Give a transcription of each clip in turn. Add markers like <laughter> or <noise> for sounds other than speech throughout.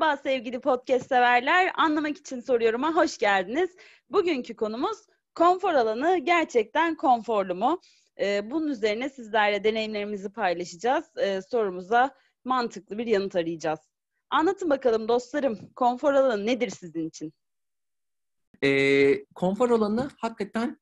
Merhaba sevgili podcast severler. Anlamak için soruyorum'a hoş geldiniz. Bugünkü konumuz konfor alanı gerçekten konforlu mu? Ee, bunun üzerine sizlerle deneyimlerimizi paylaşacağız. Ee, sorumuza mantıklı bir yanıt arayacağız. Anlatın bakalım dostlarım, konfor alanı nedir sizin için? Ee, konfor alanı hakikaten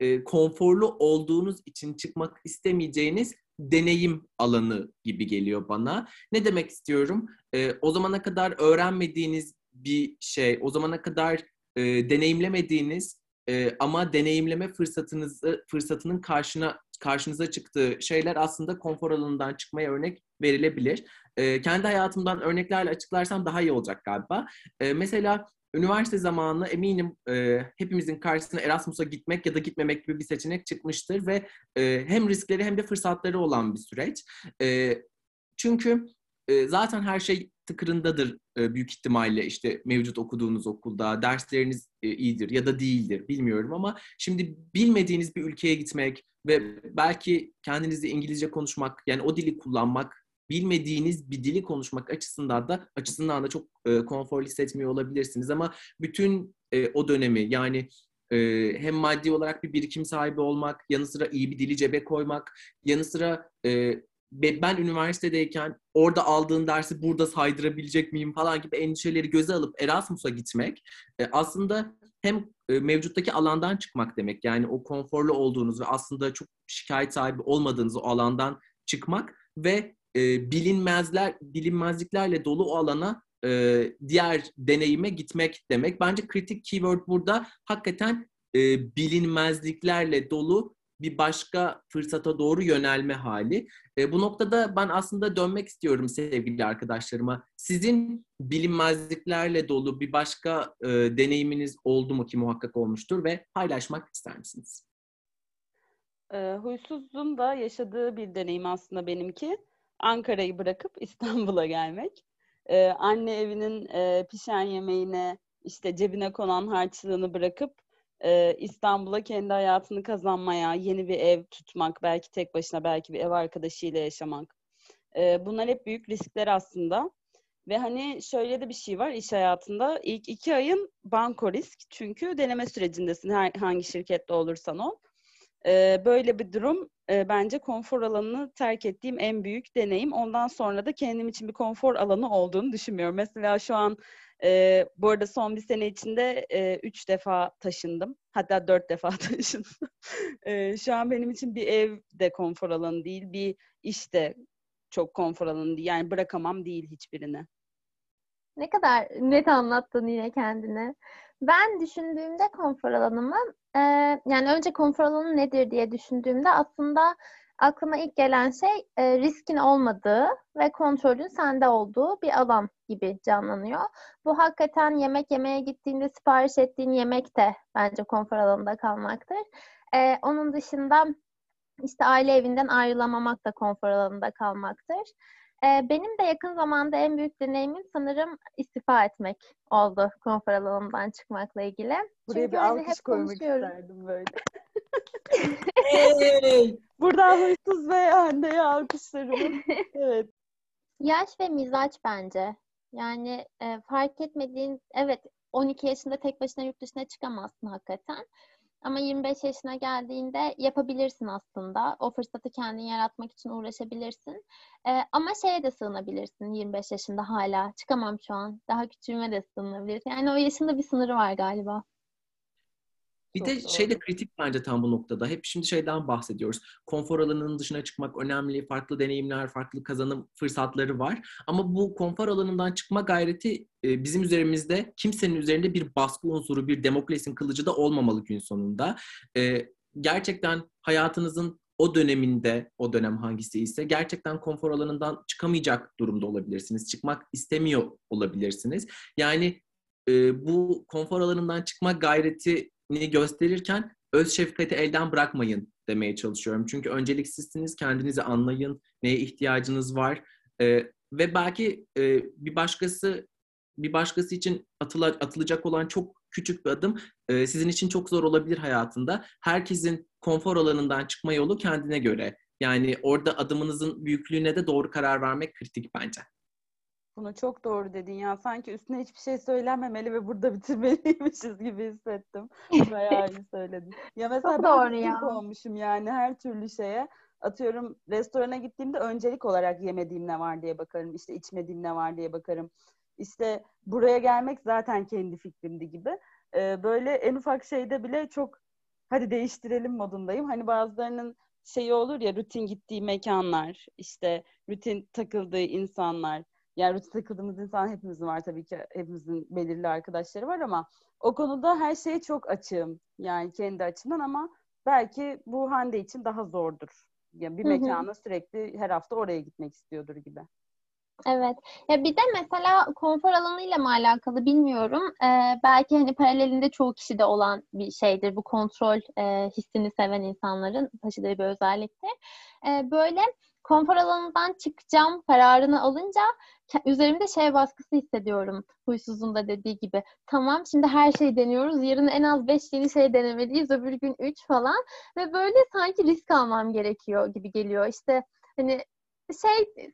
e, konforlu olduğunuz için çıkmak istemeyeceğiniz deneyim alanı gibi geliyor bana. Ne demek istiyorum? E, o zamana kadar öğrenmediğiniz bir şey, o zamana kadar e, deneyimlemediğiniz e, ama deneyimleme fırsatınızı fırsatının karşına karşınıza çıktığı şeyler aslında konfor alanından çıkmaya örnek verilebilir. E, kendi hayatımdan örneklerle açıklarsam daha iyi olacak galiba. E, mesela üniversite zamanı eminim e, hepimizin karşısına Erasmus'a gitmek ya da gitmemek gibi bir seçenek çıkmıştır ve e, hem riskleri hem de fırsatları olan bir süreç. E, çünkü e, zaten her şey tıkırındadır e, büyük ihtimalle işte mevcut okuduğunuz okulda dersleriniz e, iyidir ya da değildir bilmiyorum ama şimdi bilmediğiniz bir ülkeye gitmek ve belki kendinizi İngilizce konuşmak yani o dili kullanmak bilmediğiniz bir dili konuşmak açısından da açısından da çok e, konforlu hissetmiyor olabilirsiniz ama bütün e, o dönemi yani e, hem maddi olarak bir birikim sahibi olmak, yanı sıra iyi bir dili cebe koymak, yanı sıra e, ben üniversitedeyken orada aldığın dersi burada saydırabilecek miyim falan gibi endişeleri göze alıp Erasmus'a gitmek e, aslında hem e, mevcuttaki alandan çıkmak demek. Yani o konforlu olduğunuz ve aslında çok şikayet sahibi olmadığınız o alandan çıkmak ve e, bilinmezler, bilinmezliklerle dolu o alana e, diğer deneyime gitmek demek. Bence kritik keyword burada hakikaten e, bilinmezliklerle dolu bir başka fırsata doğru yönelme hali. E, bu noktada ben aslında dönmek istiyorum sevgili arkadaşlarıma. Sizin bilinmezliklerle dolu bir başka e, deneyiminiz oldu mu ki muhakkak olmuştur ve paylaşmak ister misiniz? E, huysuzun da yaşadığı bir deneyim aslında benimki. Ankara'yı bırakıp <laughs> İstanbul'a gelmek. Ee, anne evinin e, pişen yemeğine, işte cebine konan harçlığını bırakıp e, İstanbul'a kendi hayatını kazanmaya, yeni bir ev tutmak, belki tek başına, belki bir ev arkadaşıyla yaşamak. E, bunlar hep büyük riskler aslında. Ve hani şöyle de bir şey var iş hayatında. ilk iki ayın banko risk. Çünkü deneme sürecindesin her, hangi şirkette olursan ol. E, böyle bir durum e, bence konfor alanını terk ettiğim en büyük deneyim. Ondan sonra da kendim için bir konfor alanı olduğunu düşünmüyorum. Mesela şu an e, bu arada son bir sene içinde e, üç defa taşındım. Hatta dört defa <laughs> taşındım. e, şu an benim için bir ev de konfor alanı değil, bir iş de çok konfor alanı değil. Yani bırakamam değil hiçbirini. Ne kadar net anlattın yine kendini. Ben düşündüğümde konfor alanımı, e, yani önce konfor alanı nedir diye düşündüğümde aslında aklıma ilk gelen şey e, riskin olmadığı ve kontrolün sende olduğu bir alan gibi canlanıyor. Bu hakikaten yemek yemeye gittiğinde sipariş ettiğin yemek de bence konfor alanında kalmaktır. E, onun dışında işte aile evinden ayrılamamak da konfor alanında kalmaktır. Ee, benim de yakın zamanda en büyük deneyimim sanırım istifa etmek oldu konfor alanımdan çıkmakla ilgili. Buraya Çünkü bir alkış koymak isterdim böyle. hey! <laughs> Buradan huysuz ve Hande'ye alkışlarım. <laughs> Evet. Yaş ve mizaç bence. Yani e, fark etmediğin, evet 12 yaşında tek başına yurt dışına çıkamazsın hakikaten. Ama 25 yaşına geldiğinde yapabilirsin aslında. O fırsatı kendin yaratmak için uğraşabilirsin. Ee, ama şeye de sığınabilirsin 25 yaşında hala. Çıkamam şu an. Daha küçüğüme de sığınabilirsin. Yani o yaşında bir sınırı var galiba. Bir Çok de doğru. şey de kritik bence tam bu noktada. Hep şimdi şeyden bahsediyoruz. Konfor alanının dışına çıkmak önemli. Farklı deneyimler, farklı kazanım fırsatları var. Ama bu konfor alanından çıkma gayreti e, bizim üzerimizde kimsenin üzerinde bir baskı unsuru, bir demokrasinin kılıcı da olmamalı gün sonunda. E, gerçekten hayatınızın o döneminde, o dönem hangisi ise gerçekten konfor alanından çıkamayacak durumda olabilirsiniz. Çıkmak istemiyor olabilirsiniz. Yani e, bu konfor alanından çıkma gayreti gösterirken öz şefkati elden bırakmayın demeye çalışıyorum. Çünkü öncelik sizsiniz, kendinizi anlayın, neye ihtiyacınız var ee, ve belki e, bir başkası bir başkası için atıla, atılacak olan çok küçük bir adım e, sizin için çok zor olabilir hayatında. Herkesin konfor alanından çıkma yolu kendine göre. Yani orada adımınızın büyüklüğüne de doğru karar vermek kritik bence. Bunu çok doğru dedin ya. Sanki üstüne hiçbir şey söylenmemeli ve burada <laughs> bitirmeliymişiz gibi hissettim. Bayağı <laughs> iyi söyledin. Ya mesela Çok ben doğru ya. olmuşum yani her türlü şeye. Atıyorum restorana gittiğimde öncelik olarak yemediğim ne var diye bakarım. İşte içmediğim ne var diye bakarım. İşte buraya gelmek zaten kendi fikrimdi gibi. Ee, böyle en ufak şeyde bile çok hadi değiştirelim modundayım. Hani bazılarının şeyi olur ya rutin gittiği mekanlar, işte rutin takıldığı insanlar. Yani rutin takıldığımız insan hepimizin var tabii ki. Hepimizin belirli arkadaşları var ama o konuda her şeye çok açığım. Yani kendi açımdan ama belki bu Hande için daha zordur. Yani bir mekana sürekli her hafta oraya gitmek istiyordur gibi. Evet. Ya bir de mesela konfor alanıyla mı alakalı bilmiyorum. Ee, belki hani paralelinde çoğu kişide olan bir şeydir bu kontrol e, hissini seven insanların taşıdığı bir özelliktir. Ee, böyle konfor alanından çıkacağım kararını alınca üzerimde şey baskısı hissediyorum. Huysuzun da dediği gibi. Tamam şimdi her şeyi deniyoruz. Yarın en az 5 yeni şey denemeliyiz. Öbür gün 3 falan. Ve böyle sanki risk almam gerekiyor gibi geliyor. İşte hani şey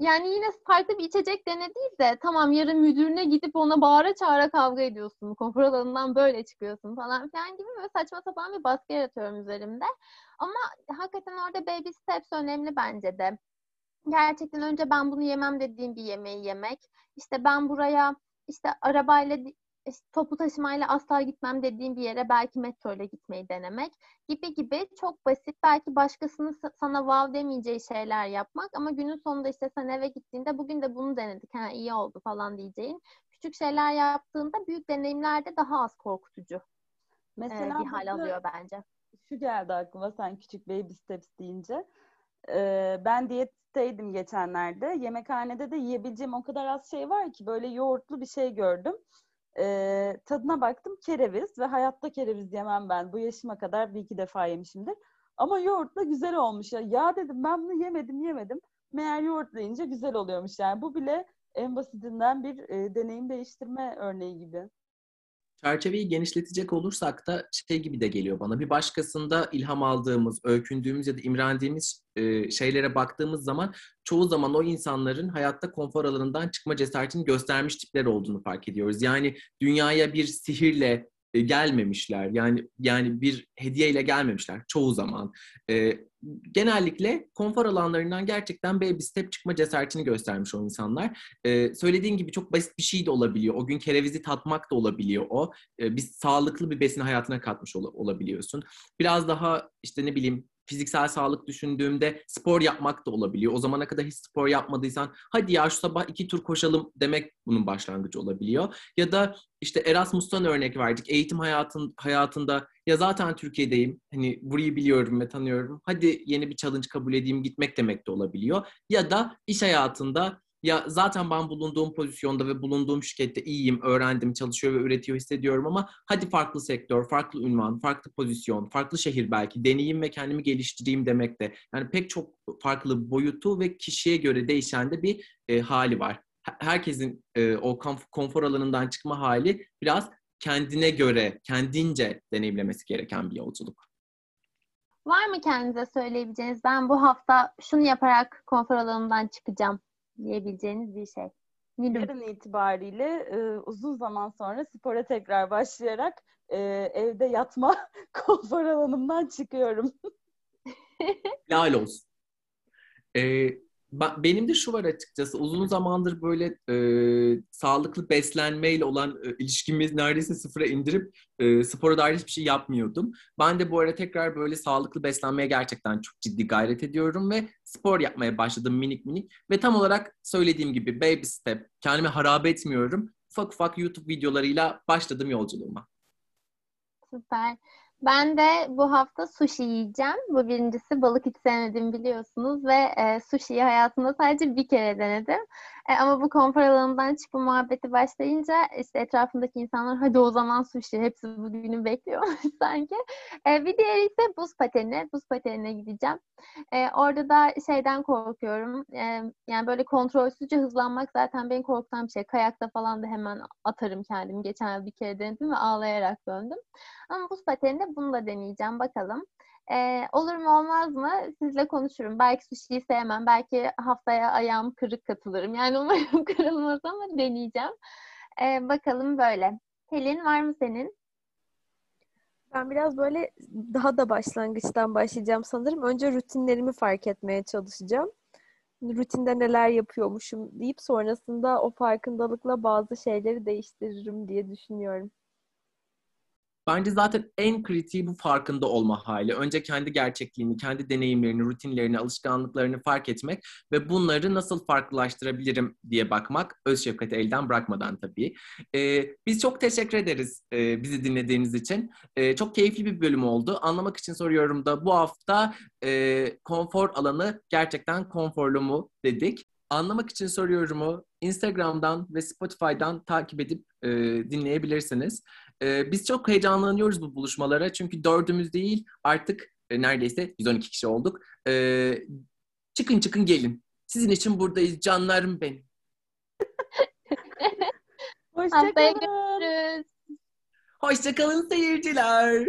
yani yine farklı bir içecek denediyse tamam yarın müdürüne gidip ona bağıra çağıra kavga ediyorsun. Konfor alanından böyle çıkıyorsun falan filan gibi böyle saçma sapan bir baskı yaratıyorum üzerimde. Ama hakikaten orada baby steps önemli bence de. Gerçekten önce ben bunu yemem dediğim bir yemeği yemek. İşte ben buraya işte arabayla işte toplu taşımayla asla gitmem dediğim bir yere belki metro ile gitmeyi denemek gibi gibi çok basit belki başkasının sa- sana wow demeyeceği şeyler yapmak ama günün sonunda işte sen eve gittiğinde bugün de bunu denedik ha iyi oldu falan diyeceğin küçük şeyler yaptığında büyük deneyimlerde daha az korkutucu e, Mesela bir hal alıyor bence. şu geldi aklıma sen küçük baby steps deyince. Ee, ben diyetteydim geçenlerde. Yemekhanede de yiyebileceğim o kadar az şey var ki böyle yoğurtlu bir şey gördüm. Ee, tadına baktım kereviz ve hayatta kereviz yemem ben. Bu yaşıma kadar bir iki defa yemişimdir. Ama yoğurtla güzel olmuş ya. Ya dedim ben bunu yemedim yemedim. Meğer yoğurtla güzel oluyormuş yani. Bu bile en basitinden bir e, deneyim değiştirme örneği gibi. Çerçeveyi genişletecek olursak da şey gibi de geliyor bana. Bir başkasında ilham aldığımız, öykündüğümüz ya da imrendiğimiz e, şeylere baktığımız zaman çoğu zaman o insanların hayatta konfor alanından çıkma cesaretini göstermiş tipler olduğunu fark ediyoruz. Yani dünyaya bir sihirle e, gelmemişler. Yani yani bir hediyeyle gelmemişler çoğu zaman. E, genellikle konfor alanlarından gerçekten baby step çıkma cesaretini göstermiş o insanlar. E, söylediğin gibi çok basit bir şey de olabiliyor. O gün kerevizi tatmak da olabiliyor o. E, bir sağlıklı bir besin hayatına katmış ol- olabiliyorsun. Biraz daha işte ne bileyim fiziksel sağlık düşündüğümde spor yapmak da olabiliyor. O zamana kadar hiç spor yapmadıysan hadi ya şu sabah iki tur koşalım demek bunun başlangıcı olabiliyor. Ya da işte Erasmus'tan örnek verdik. Eğitim hayatın, hayatında ya zaten Türkiye'deyim. Hani burayı biliyorum ve tanıyorum. Hadi yeni bir challenge kabul edeyim gitmek demek de olabiliyor. Ya da iş hayatında ya zaten ben bulunduğum pozisyonda ve bulunduğum şirkette iyiyim, öğrendim, çalışıyor ve üretiyor hissediyorum ama hadi farklı sektör, farklı ünvan, farklı pozisyon, farklı şehir belki deneyeyim ve kendimi geliştireyim demek de. Yani pek çok farklı boyutu ve kişiye göre değişen de bir e, hali var. Herkesin e, o konfor alanından çıkma hali biraz kendine göre, kendince deneyimlemesi gereken bir yolculuk. Var mı kendinize söyleyebileceğiniz ben bu hafta şunu yaparak konfor alanından çıkacağım diyebileceğiniz bir şey? Nilüm. Yarın itibariyle e, uzun zaman sonra spora tekrar başlayarak e, evde yatma <laughs> konfor alanımdan çıkıyorum. Lal olsun. Ee, benim de şu var açıkçası uzun zamandır böyle e, sağlıklı beslenmeyle olan e, ilişkimiz neredeyse sıfıra indirip e, spora dair hiçbir şey yapmıyordum. Ben de bu ara tekrar böyle sağlıklı beslenmeye gerçekten çok ciddi gayret ediyorum ve spor yapmaya başladım minik minik ve tam olarak söylediğim gibi baby step kendimi harap etmiyorum. Ufak ufak YouTube videolarıyla başladım yolculuğuma. Süper. Ben de bu hafta sushi yiyeceğim. Bu birincisi balık hiç sevmedim biliyorsunuz ve e, sushi'yi hayatımda sadece bir kere denedim. E, ama bu konfor alanından çıkma muhabbeti başlayınca işte etrafımdaki insanlar hadi o zaman sushi hepsi bugünü bekliyor <laughs> sanki. E, bir diğeri ise buz pateni. Buz patenine gideceğim. E, orada da şeyden korkuyorum. E, yani böyle kontrolsüzce hızlanmak zaten beni korkutan bir şey. Kayakta falan da hemen atarım kendimi. Geçen bir kere denedim ve ağlayarak döndüm. Ama buz pateninde bunu da deneyeceğim. Bakalım. Ee, olur mu olmaz mı? Sizle konuşurum. Belki sushi'yi sevmem. Belki haftaya ayağım kırık katılırım. Yani <laughs> umarım kırılmaz ama deneyeceğim. Ee, bakalım böyle. Helin var mı senin? Ben biraz böyle daha da başlangıçtan başlayacağım sanırım. Önce rutinlerimi fark etmeye çalışacağım. Rutinde neler yapıyormuşum deyip sonrasında o farkındalıkla bazı şeyleri değiştiririm diye düşünüyorum. Bence zaten en kritiği bu farkında olma hali. Önce kendi gerçekliğini, kendi deneyimlerini, rutinlerini, alışkanlıklarını fark etmek ve bunları nasıl farklılaştırabilirim diye bakmak. Öz şefkati elden bırakmadan tabii. Ee, biz çok teşekkür ederiz e, bizi dinlediğiniz için. E, çok keyifli bir bölüm oldu. Anlamak için soruyorum da bu hafta e, konfor alanı gerçekten konforlu mu dedik. Anlamak için soruyorumu Instagram'dan ve Spotify'dan takip edip e, dinleyebilirsiniz. E, biz çok heyecanlanıyoruz bu buluşmalara çünkü dördümüz değil artık e, neredeyse 112 kişi olduk. E, çıkın çıkın gelin. Sizin için buradayız canlarım benim. <laughs> Haftaya Hoşçakalın. görüşürüz. Hoşçakalın seyirciler.